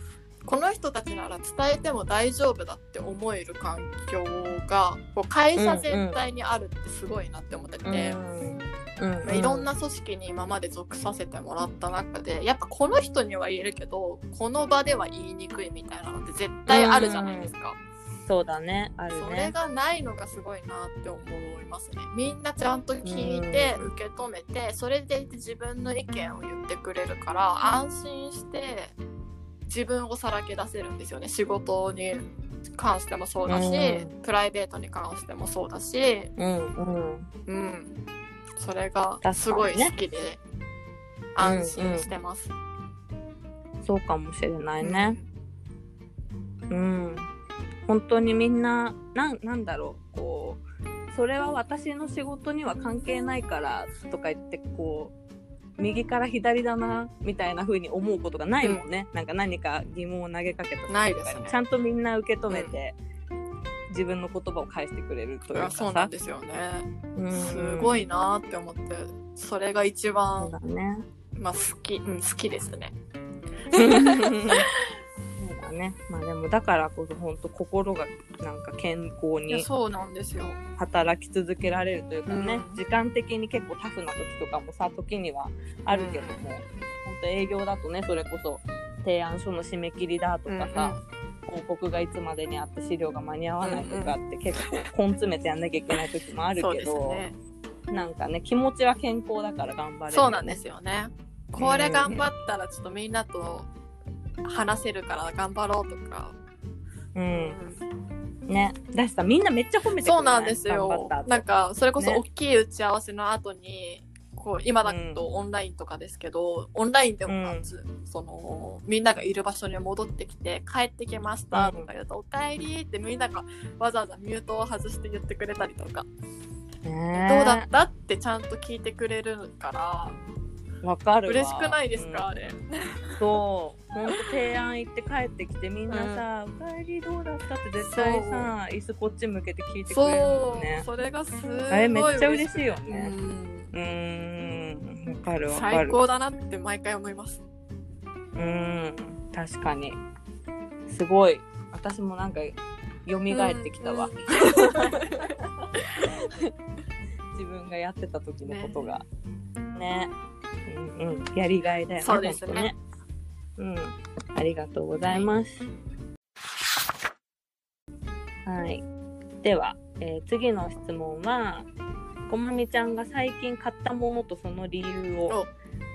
この人たちなら伝えても大丈夫だって思える環境がこう会社全体にあるってすごいなって思ってて、うんうん。まあいろんな組織に今まで属させてもらった中でやっぱこの人には言えるけどこの場では言いにくいみたいなのって絶対あるじゃないですか。そうだね。あるそれねがないのがすごいなって思いますね。みんなちゃんと聞いてうん。受け止めてそれでいて自分の意見を言ってくれるから安心して自分をさらけ出せるんですよね。仕事に関してもそうだし、うん。プライベートに関してもそうだし、うん。うん。うん、それがすごい好きで安心してます。そうかもしれないね。うん。本当にみんななんなんだろう。こうそれは私の仕事には関係ないからとか言ってこう右から左だなみたいな風に思うことがないもんね、なんか何か疑問を投げかけた時とかにないですね。ちゃんとみんな受け止めて、自分の言葉を返してくれるというかそうなんですよね。うん。すごいなって思ってそれが一番、だね。まあ、好き、うん、好きですね。そうだねまあでもだからこそ本当心がなんか健康にそうなんですよ。働き続けられるというかね、うん時間的に結構タフな時とかもさ時にはあるけども、本当営業だとねそれこそ提案書の締め切りだとかさ、広告がいつまでにあって資料が間に合わないとかって結構根詰めてやんなきゃいけない時もあるそうですけど、ね。なんかね気持ちは健康だから頑張れるそうなんですよね。これ頑張ったらちょっとみんなと話せるから頑張ろうとか。ううん。んね。だしさみんなめっちゃ褒めてくれそうなんですよ。なんかそれこそね。大きい打ち合わせの後に、こう今だとオンラインとかですけど、オンラインでもまず、そのみんながいる場所に戻ってきて帰ってきましたとか言うと、おかえりってみんながわざわざミュートを外して言ってくれたりとか、ね。どうだった？ってちゃんと聞いてくれるからわかるわ。嬉しくないですか、うん。あれ。そう。ほんと提案行って帰ってきてみんなさ「おかえりどうだった?」って絶対さ椅子こっち向けて聞いてくれるもんね。それがすごいあれめっちゃ嬉しいいよね。うーん。わかるわかる。最高だなって毎回思います。うーん。確かに。すごい。私もなんか蘇ってきたわ、自分がやってた時のことが。ねうんうんやりがいだよねそうですね。ほんとうん。ありがとうございます。はい。では、えー次の質問はこまみちゃんが最近買ったものとその理由を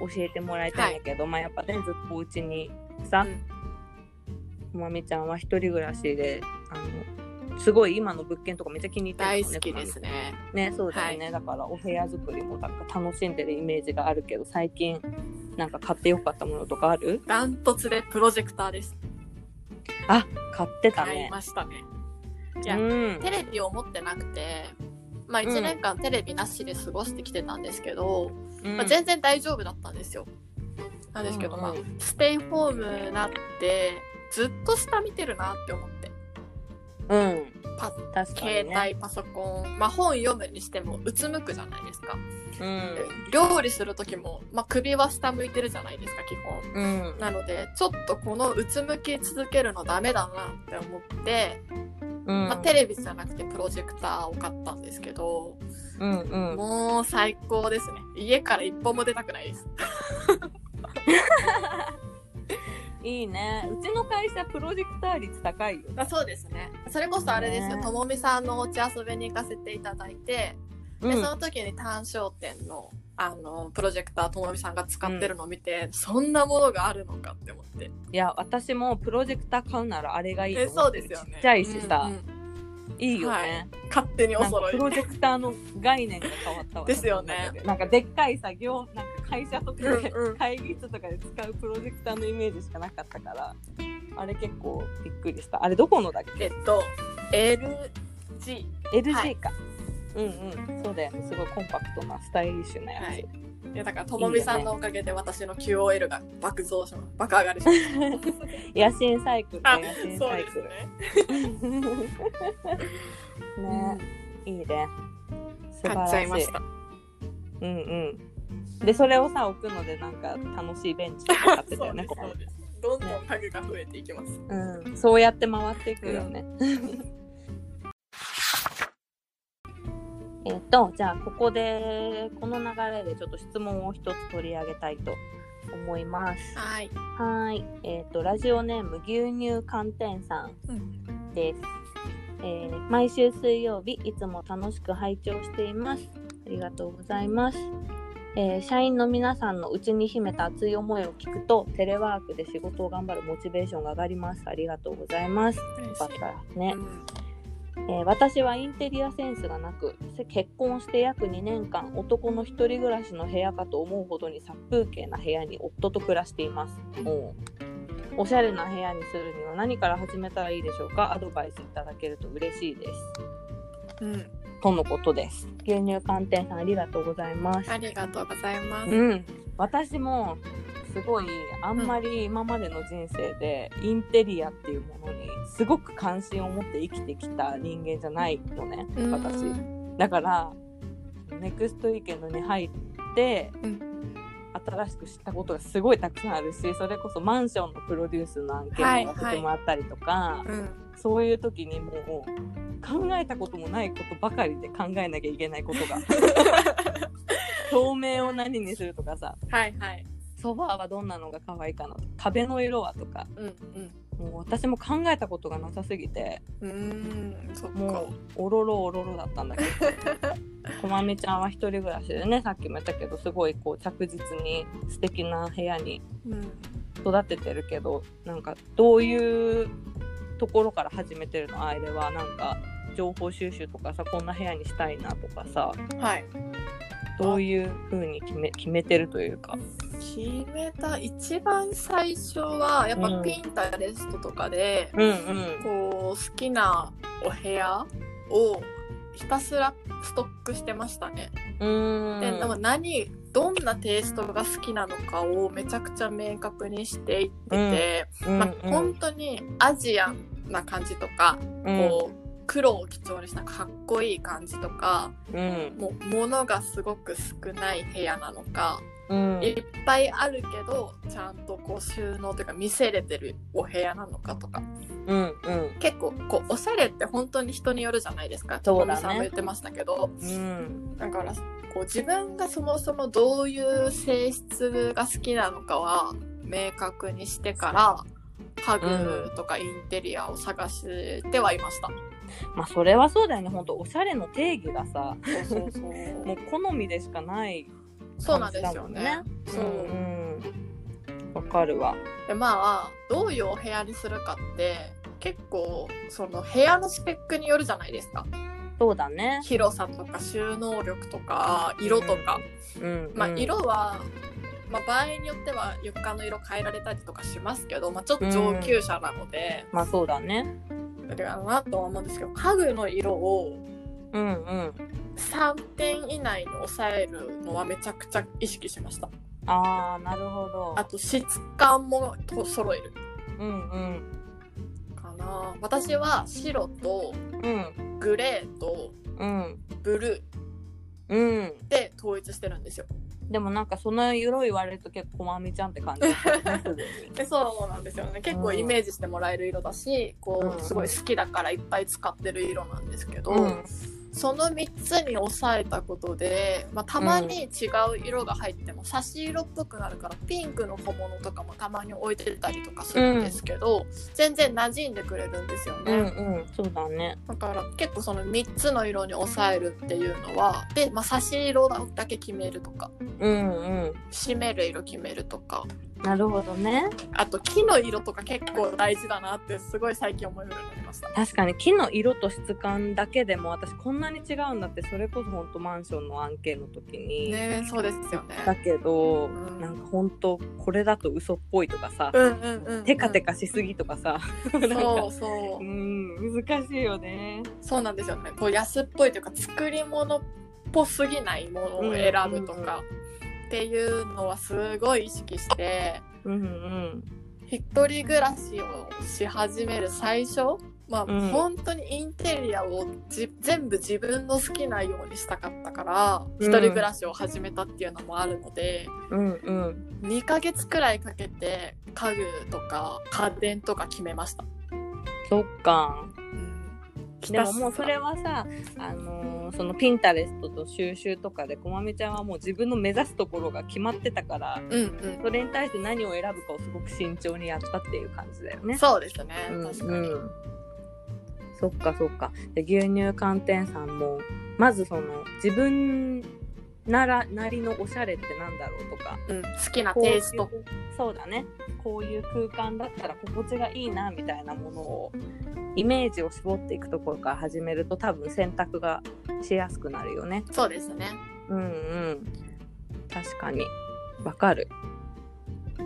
教えてもらいたいんだけど、まあやっぱねずっとお家にさ、うん。こまみちゃんは一人暮らしであのすごい今の物件とかめっちゃ気に入ってる大好きですね。ね。そうだよね、だからお部屋作りもなんか楽しんでるイメージがあるけど最近なんか買ってよかったものとかある？ダントツでプロジェクターです。あ買ってた買いねましたね。いやうん。テレビを持ってなくてまあ1年間テレビなしで過ごしてきてたんですけど、うん。まあ、全然大丈夫だったんですよ。なんですけど、うんうん。まあステイホームになってずっと下見てるなって思ってうん。パ確か携にね。帯パソコン、まあ、本読むにしてもうつむくじゃないですか、うん。料理する時も、まあ、首は下向いてるじゃないですか基本。うん。なのでちょっとこのうつむき続けるのダメだなって思って、うん。まあ、テレビじゃなくてプロジェクターを買ったんですけど、うんうん。もう最高ですね。家から一歩も出たくないです いいね。うちの会社プロジェクター率高いよ。あそうですね。それこそあれですよ。ね。ともみさんのお家遊びに行かせていただいて、でその時に単焦点のあのプロジェクターともみさんが使ってるのを見て、そんなものがあるのかって思って。いや私もプロジェクター買うならあれがいいとえ思ってる。そうですよね。ちっちゃいしさ、うんうん。いいよね、はい。勝手にお揃い。プロジェクターの概念が変わったわ。ですよね。なんかでっかいさ業なんか会社とかでうんうん。会議室とかで使うプロジェクターのイメージしかなかったからあれ結構びっくりした。あれどこのだっけ？えっと LG LG か、うんうん。そうだよね。すごいコンパクトなスタイリッシュなやつ、はい。いやだからともみさんのおかげで私の QOL が爆増します爆上がりします野心サイクルあ野心そうサイクですねル ね、い。いね買っちゃいました。うんうんでそれをさ置くのでなんか楽しいベンチとか買ってたよね そうですそうですどんどんタグが増えていきますうん、そうやって回っていくよね。えっと、じゃあここで、この流れでちょっと質問を一つ取り上げたいと思います。はいはーい。えっと、ラジオネーム牛乳寒天さんうんです。えー毎週水曜日、いつも楽しく拝聴しています。ありがとうございます。えー社員の皆さんの内に秘めた熱い思いを聞くと、テレワークで仕事を頑張るモチベーションが上がります。ありがとうございます。よかったらね。うん。えー私はインテリアセンスがなくせ結婚して約2年間男の一人暮らしの部屋かと思うほどに殺風景な部屋に夫と暮らしています、おう。おしゃれな部屋にするには何から始めたらいいでしょうか？アドバイスいただけると嬉しいです。うんとのことです。牛乳寒天さんありがとうございます。ありがとうございます。うん。私もすごいあんまり今までの人生でインテリアっていうものにすごく関心を持って生きてきた人間じゃないのね私うん。だからネクストウィーケンドに入って、うん新しく知ったことがすごいたくさんあるしそれこそマンションのプロデュースの案件はいもやってもらったりとか、うんそういう時にもう考えたこともないことばかりで考えなきゃいけないことが。照明を何にするとかさ。はいはい。ソファーはどんなのが可愛いかな壁の色はとか。うんもう私も考えたことがなさすぎて。うんそっか。もうおろろおろろだったんだけど。こまみちゃんは一人暮らしでねさっきも言ったけどすごいこう着実に素敵な部屋にうん。育ててるけどなんかどういうところから始めてるのあれは。なんか情報収集とかさこんな部屋にしたいなとかさはい。どういう風に決め決めてるというか。決めた一番最初はやっうん。ぱピンタレストとかで、うんうん。こう好きなお部屋をひたすらストックしてましたね。うーん。で何どんなテイストが好きなのかをめちゃくちゃ明確にしていってて、うん。まあ、本当にアジアンな感じとか、うん。こう黒を基調にしたかっこいい感じとかうん。もう物がすごく少ない部屋なのか、うん。いっぱいあるけどちゃんとこう収納というか見せれてるお部屋なのかとか。うんうん。結構こうおしゃれって本当に人によるじゃないですか。そうだね。さんも言ってましたけど。うん。だからこう自分がそもそもどういう性質が好きなのかは明確にしてから家具とかインテリアを探してはいました。まあそれはそうだよね。本当おしゃれの定義がさそうそうそう。もう好みでしかないそうなんですよね。そう、うん。わかるわ。でまあどういうお部屋にするかって結構その部屋のスペックによるじゃないですか。そうだね。広さとか収納力とか色とか、うん。まあうん色は、まあ、場合によっては床の色変えられたりとかしますけど、まあ、ちょっと上級者なので、まあそうだね。それかなとは思うんですけど家具の色をうんうん。3点以内に抑えるのはめちゃくちゃ意識しました。ああなるほど。あと質感もと揃える。うんうん。かな。私は白とうん。グレーとうん。ブルうん。ーで統一してるんですよでもなんかその色言われると結構こまみちゃんって感じね そうなんですよね。結構イメージしてもらえる色だし、こうん。うすごい好きだからいっぱい使ってる色なんですけど、うんその3つに抑えたことで、まあ、たまに違う色が入っても差し色っぽくなるからピンクの小物とかもたまに置いてたりとかするんですけど、全然馴染んでくれるんですよね、うんうん。そうだね。だから結構その3つの色に抑えるっていうのはで、まあ、差し色だけ決めるとかうんうん。締める色決めるとかなるほどね。あと木の色とか結構大事だなってすごい最近思うようになりました。確かに木の色と質感だけでも私こんなに違うんだってそれこそ本当マンションの案件の時に、ねそうですよね。だけど、うんなんか本当これだと嘘っぽいとかさ、うんうんうんうん。テカテカしすぎとかさ、そうそうう。ん難しいよね。そうなんですよね。こう安っぽいというか作り物っぽすぎないものを選ぶとかっていうのはすごい意識してうんうん一人暮らしをし始める最初まあ、うん本当にインテリアをじ全部自分の好きなようにしたかったから、うん一人暮らしを始めたっていうのもあるのでうんうん2ヶ月くらいかけて家具とか家電とか決めました。そっか。うんでももうそれはさ、あのーそのピンタレストと収集とかでこまみちゃんはもう自分の目指すところが決まってたからうんうんそれに対して何を選ぶかをすごく慎重にやったっていう感じだよね。そうですね、うん確かに。うんそっかそっか。で牛乳寒天さんもまずその自分ならなりのおしゃれってなんだろうとか。うん、好きなテイスト。そうだね。こういう空間だったら心地がいいなみたいなものをイメージを絞っていくところから始めると多分選択がしやすくなるよね。そうですね。うんうん。確かに。わかる。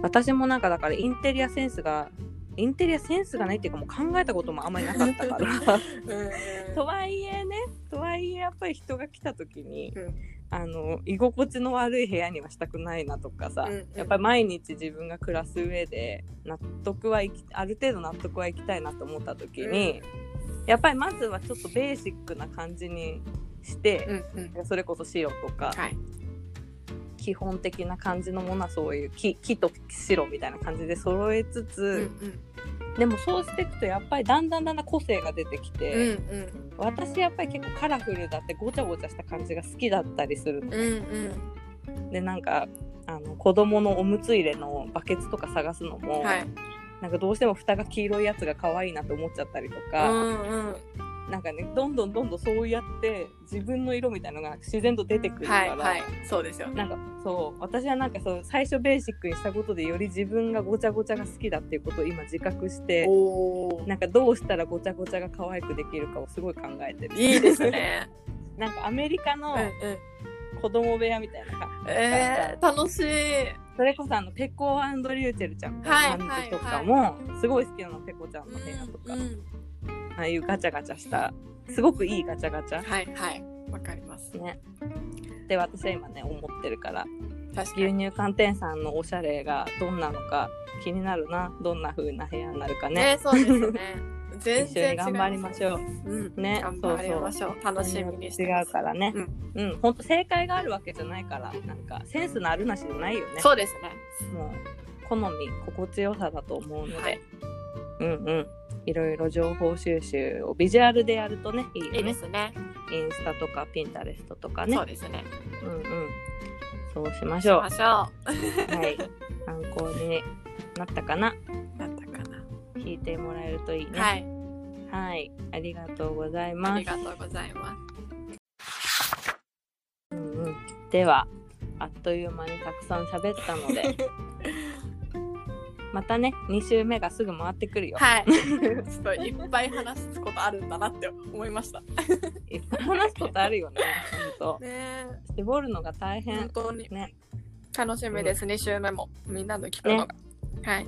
私もなんかだからインテリアセンスがインテリアセンスがないっていうかもう考えたこともあんまりなかったから。とはいえねとはいえやっぱり人が来た時に、うんあの居心地の悪い部屋にはしたくないなとかさ、うんうんやっぱり毎日自分が暮らす上で納得はいきある程度納得はいきたいなと思った時に、やっぱりまずはちょっとベーシックな感じにしてう、んうん。それこそ白とか、はい。基本的な感じのものはそういう木木と白みたいな感じで揃えつつ、うんうんでもそうしていくとやっぱりだんだんだんだん個性が出てきて、うんうん私やっぱり結構カラフルだってごちゃごちゃした感じが好きだったりするの、うんうんでなんかあの子供のおむつ入れのバケツとか探すのも、はい。なんかどうしても蓋が黄色いやつが可愛いなと思っちゃったりとうか、んうん。なんかねどんどんどんどんそうやって自分の色みたいなのが自然と出てくるから、はいはい。そうですよね。なんかそう私はなんかそう最初ベーシックにしたことでより自分がごちゃごちゃが好きだっていうことを今自覚して。なんかどうしたらごちゃごちゃが可愛くできるかをすごい考えてるいいですね。なんかアメリカの。子供部屋みたいな感じ、えー、楽しい。それこそあのペコリューチェルちゃんのはい感じとかもすごい好きなのペコちゃんの部屋とか、うんうんああいうガチャガチャしたすごくいいガチャガチャはいはい。わかります。ねで私は今ね思ってるから確かに。牛乳寒天さんのおしゃれがどんなのか気になるなどんな風な部屋になるかねね、そうですよね。全然頑張りましょう。うん。ね頑張りましょう。楽しみにして違。うからねうんうん本当正解があるわけじゃないからなんかセンスのあるなしじゃないよねそうですね。もう好み心地よさだと思うので、はいうんうんいろいろ情報収集をビジュアルでやるとねいいよねいいですね。インスタとかピンタレストとかねそうですね。うんうんそうしまししょうましょはい参考になったかな？う。なったかな。聞いてもらえるといいねはい。はい、ありがとうございあますりがとうございます。うんうん、ではあっという間にたくさん喋ったので またね2週目がすぐ回ってくるよ、はい。ちょっといっぱい話すことあるんだなって思いました。いっぱい話すことあるよねほんと。ね。絞るのが大本変当に。ね。楽しみです、2週目も。みんなの聞くのが、はい。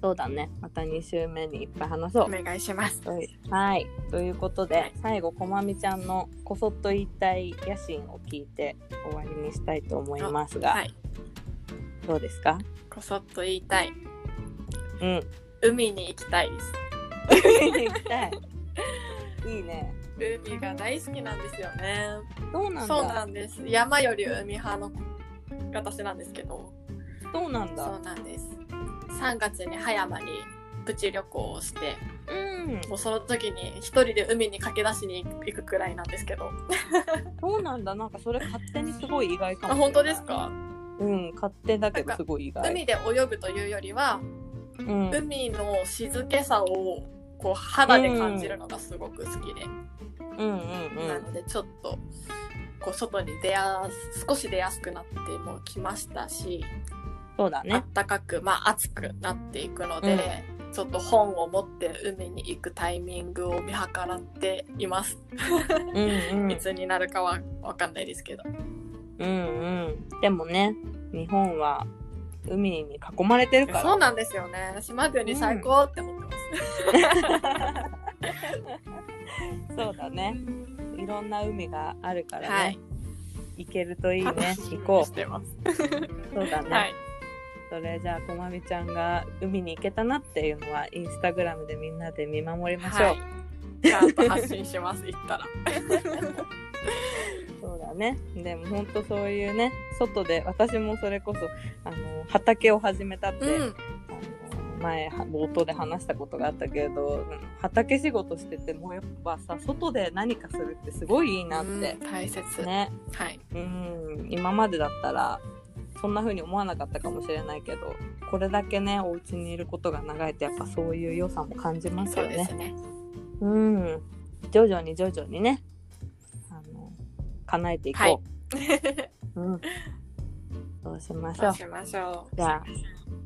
そうだね。また2週目にいっぱい話そう。お願いします。はい。はい。ということで、はい最後こまみちゃんのこそっと言いたい野心を聞いて終わりにしたいと思いますが、はい。どうですか？こそっと言いたいうん海に行きたいです。行きたい。いいね。海が大好きなんですよね。そうなんだ。そうなんです。山より海派の私なんですけど。そうなんだ。そうなんです。3月に葉山にプチ旅行をして。うん。もうその時に一人で海に駆け出しに行くくらいなんですけど。そうなんだ。なんかそれ勝手にすごい意外かあもしれない。本当ですか？うん勝手だけどすごい意外。海で泳ぐというよりはうん海の静けさをこう肌で感じるのがすごく好きで、うんうんなのでちょっとこう外に出やす少し出やすくなってもきましたしそうだね。あったかく、まあ暑くなっていくので、ちょっと本を持って海に行くタイミングを見計らっています。うんうん い。つになるかはわかんないですけど。うんうん。でもね、日本は海に囲まれてるから。そうなんですよね。島国最高って思ってます。そうだね。いろんな海があるからね。はい。行けるといいね行こしてます。う。そうだね。はい。それじゃあ、こまみちゃんが海に行けたなっていうのは、インスタグラムでみんなで見守りましょう。はい。ちゃんと発信します。行ったら。そうだね。でも本当そういうね、外で、私もそれこそ、あの、畑を始めたって、うん。前は冒頭で話したことがあったけれどうん畑仕事しててもやっぱさ外で何かするってすごいいいなってうん、大切。ねはい。うん今までだったらそんな風に思わなかったかもしれないけどこれだけねお家にいることが長いとやっぱそういう良さも感じますそよねうですね。うん。徐々に徐々にね。あの叶えていこう、うん。そうしましょそううしましょう。じゃあ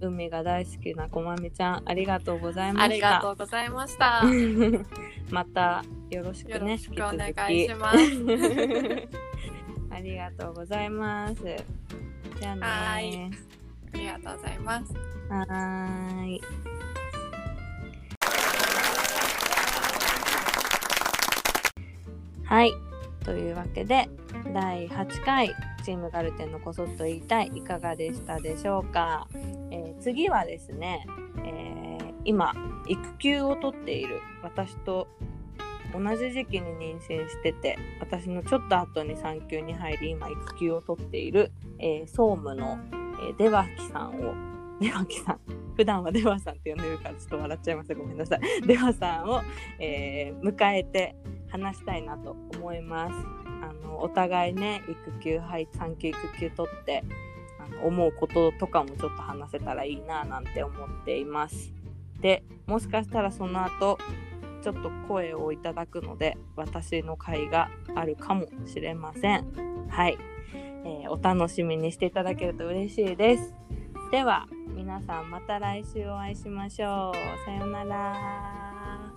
海が大好きなこまみちゃんありがとうございました。ありがとうございました。またよろしくねよろしくお願いします。ありがとうございます。じゃあねはい。ありがとうございます。はーいはい。というわけで第8回チームガルテンのこそっと言いたいいかがでしたでしょうか、えー次はですね、えー今育休を取っている私と同じ時期に妊娠してて私のちょっと後に産休に入り今育休を取っている、えー総務の、えー、出脇さんを出脇さん。普段は出羽さんって呼んでるからちょっと笑っちゃいましたごめんなさい。出羽さんを、えー迎えて話したいなと思います。あのお互いね育休はい産休育休取ってあの思うこととかもちょっと話せたらいいななんて思っています。でもしかしたらその後ちょっと声をいただくので私の回があるかもしれません。はい、えーお楽しみにしていただけると嬉しいですでは皆さんまた来週お会いしましょう。さようなら。